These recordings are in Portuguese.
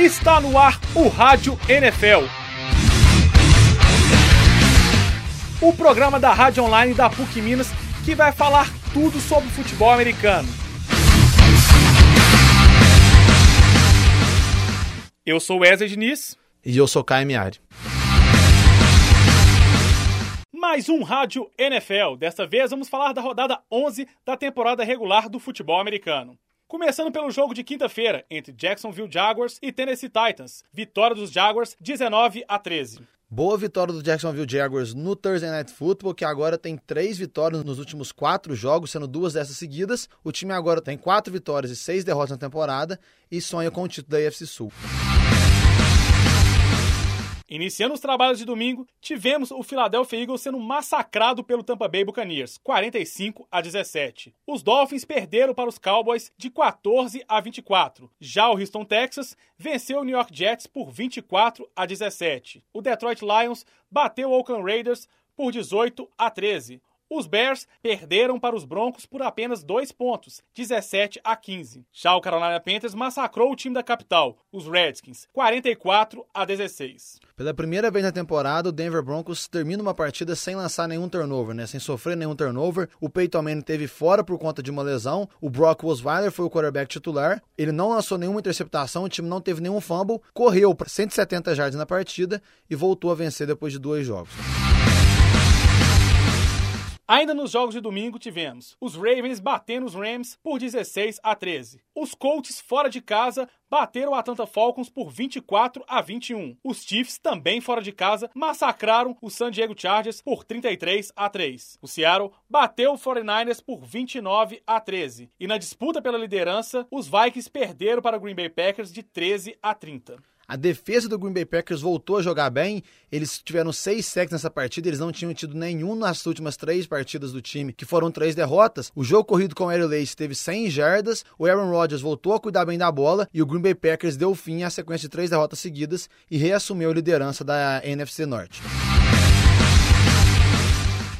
Está no ar o Rádio NFL. O programa da Rádio Online da PUC Minas que vai falar tudo sobre futebol americano. Eu sou Wesley Diniz. E eu sou Caio Miari. Mais um Rádio NFL. Desta vez vamos falar da rodada 11 da temporada regular do futebol americano. Começando pelo jogo de quinta-feira entre Jacksonville Jaguars e Tennessee Titans. Vitória dos Jaguars 19 a 13. Boa vitória do Jacksonville Jaguars no Thursday Night Football, que agora tem três vitórias nos últimos quatro jogos, sendo duas dessas seguidas. O time agora tem quatro vitórias e seis derrotas na temporada e sonha com o título da AFC Sul. Iniciando os trabalhos de domingo, tivemos o Philadelphia Eagles sendo massacrado pelo Tampa Bay Buccaneers, 45 a 17. Os Dolphins perderam para os Cowboys de 14 a 24. Já o Houston Texas venceu o New York Jets por 24 a 17. O Detroit Lions bateu o Oakland Raiders por 18 a 13. Os Bears perderam para os Broncos por apenas dois pontos, 17 a 15. Já o Carolina Panthers massacrou o time da capital, os Redskins, 44 a 16. Pela primeira vez na temporada, o Denver Broncos termina uma partida sem lançar nenhum turnover, né? Sem sofrer nenhum turnover. O Peyton Manning teve fora por conta de uma lesão. O Brock Osweiler foi o quarterback titular. Ele não lançou nenhuma interceptação, o time não teve nenhum fumble, correu para 170 jardas na partida e voltou a vencer depois de dois jogos. Ainda nos jogos de domingo tivemos os Ravens batendo os Rams por 16 a 13. Os Colts fora de casa bateram o Atlanta Falcons por 24 a 21. Os Chiefs também fora de casa massacraram o San Diego Chargers por 33 a 3. O Seattle bateu o 49ers por 29 a 13. E na disputa pela liderança, os Vikings perderam para o Green Bay Packers de 13 a 30. A defesa do Green Bay Packers voltou a jogar bem. Eles tiveram seis sacks nessa partida. Eles não tinham tido nenhum nas últimas três partidas do time, que foram três derrotas. O jogo corrido com o Aero Lace teve 100 jardas. O Aaron Rodgers voltou a cuidar bem da bola. E o Green Bay Packers deu fim à sequência de três derrotas seguidas e reassumiu a liderança da NFC Norte.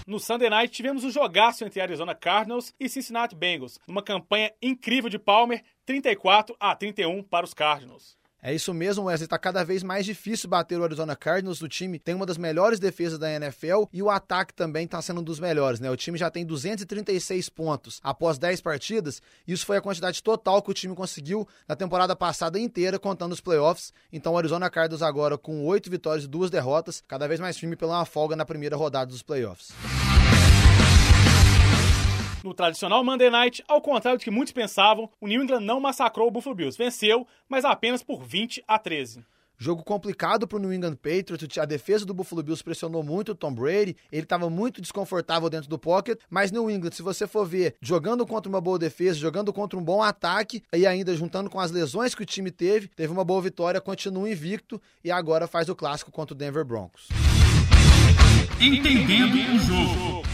No Sunday Night tivemos um jogaço entre Arizona Cardinals e Cincinnati Bengals, uma campanha incrível de Palmer, 34 a 31 para os Cardinals. É isso mesmo, Wesley. Está cada vez mais difícil bater o Arizona Cardinals. O time tem uma das melhores defesas da NFL e o ataque também está sendo um dos melhores, né? O time já tem 236 pontos após 10 partidas. Isso foi a quantidade total que o time conseguiu na temporada passada inteira, contando os playoffs. Então, o Arizona Cardinals agora com 8 vitórias e 2 derrotas, cada vez mais firme pela folga na primeira rodada dos playoffs. No tradicional Monday Night, ao contrário do que muitos pensavam, o New England não massacrou o Buffalo Bills. Venceu, mas apenas por 20 a 13. Jogo complicado para o New England Patriots. A defesa do Buffalo Bills pressionou muito o Tom Brady. Ele estava muito desconfortável dentro do pocket. Mas New England, se você for ver, jogando contra uma boa defesa, jogando contra um bom ataque e ainda juntando com as lesões que o time teve, teve uma boa vitória, continua invicto e agora faz o clássico contra o Denver Broncos. Entendendo o jogo.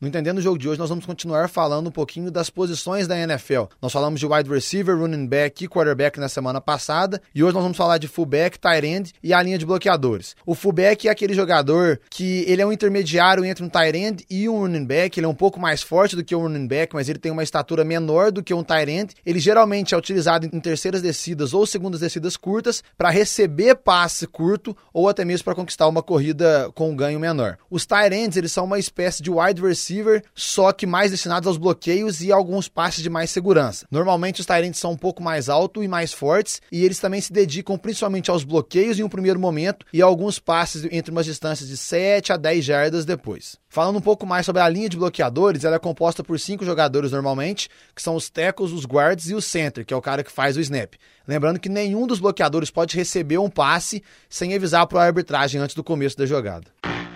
No Entendendo o Jogo de hoje, nós vamos continuar falando um pouquinho das posições da NFL. Nós falamos de wide receiver, running back e quarterback na semana passada, e hoje nós vamos falar de fullback, tight end e a linha de bloqueadores. O fullback é aquele jogador que ele é um intermediário entre um tight end e um running back, ele é um pouco mais forte do que o running back, mas ele tem uma estatura menor do que um tight end. Ele geralmente é utilizado em terceiras descidas ou segundas descidas curtas para receber passe curto ou até mesmo para conquistar uma corrida com um ganho menor. Os tight ends, eles são uma espécie de wide receiver receiver, só que mais destinados aos bloqueios e alguns passes de mais segurança. Normalmente os Tyrants são um pouco mais altos e mais fortes, e eles também se dedicam principalmente aos bloqueios em um primeiro momento e a alguns passes entre umas distâncias de 7 a 10 jardas depois. Falando um pouco mais sobre a linha de bloqueadores, ela é composta por cinco jogadores normalmente, que são os tackles, os guards e o center, que é o cara que faz o snap. Lembrando que nenhum dos bloqueadores pode receber um passe sem avisar para a arbitragem antes do começo da jogada.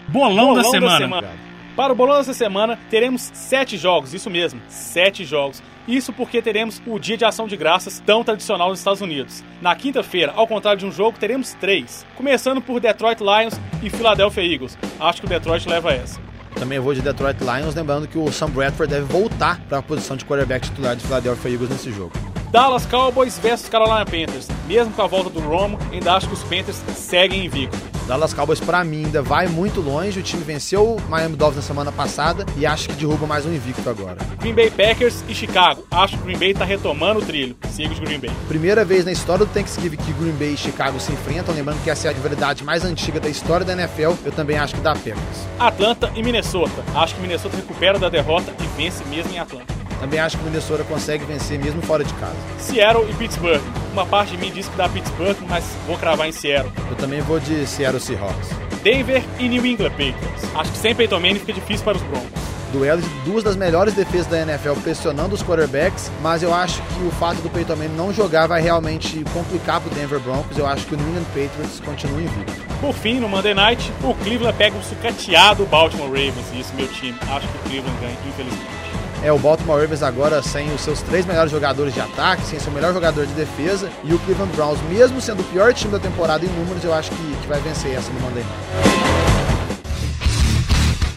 Bolão, Bolão da semana. Da semana. Para o bolão dessa semana, teremos sete jogos, isso mesmo, sete jogos. Isso porque teremos o Dia de Ação de Graças, tão tradicional nos Estados Unidos. Na quinta-feira, ao contrário de um jogo, teremos três. Começando por Detroit Lions e Philadelphia Eagles. Acho que o Detroit leva essa. Também vou de Detroit Lions, lembrando que o Sam Bradford deve voltar para a posição de quarterback titular de Philadelphia Eagles nesse jogo. Dallas Cowboys versus Carolina Panthers. Mesmo com a volta do Romo, ainda acho que os Panthers seguem invictos. Dallas Cowboys, para mim, ainda vai muito longe. O time venceu o Miami Dolphins na semana passada e acho que derruba mais um invicto agora. Green Bay Packers e Chicago. Acho que o Green Bay tá retomando o trilho. Siga de Green Bay. Primeira vez na história do Thanksgiving que Green Bay e Chicago se enfrentam. Lembrando que essa é a rivalidade mais antiga da história da NFL. Eu também acho que dá Packers. Atlanta e Minnesota. Acho que Minnesota recupera da derrota e vence mesmo em Atlanta. Também acho que Minnesota consegue vencer mesmo fora de casa. Seattle e Pittsburgh. Uma parte de mim diz que dá Pittsburgh, mas vou cravar em Seattle. Eu também vou de Seattle Seahawks. Denver e New England Patriots. Acho que sem Peyton Manning fica difícil para os Broncos. Duelo de duas das melhores defesas da NFL pressionando os quarterbacks, mas eu acho que o fato do Peyton Manning não jogar vai realmente complicar pro Denver Broncos. Eu acho que o New England Patriots continua invicto. Por fim, no Monday Night, o Cleveland pega um sucateado Baltimore Ravens. E isso, meu time, acho que o Cleveland ganha, infelizmente. É, o Baltimore Ravens agora sem os seus três melhores jogadores de ataque, sem seu melhor jogador de defesa. E o Cleveland Browns, mesmo sendo o pior time da temporada em números, eu acho que, que vai vencer essa no Monday Night.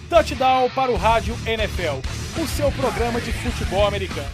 Touchdown para o Rádio NFL, o seu programa de futebol americano.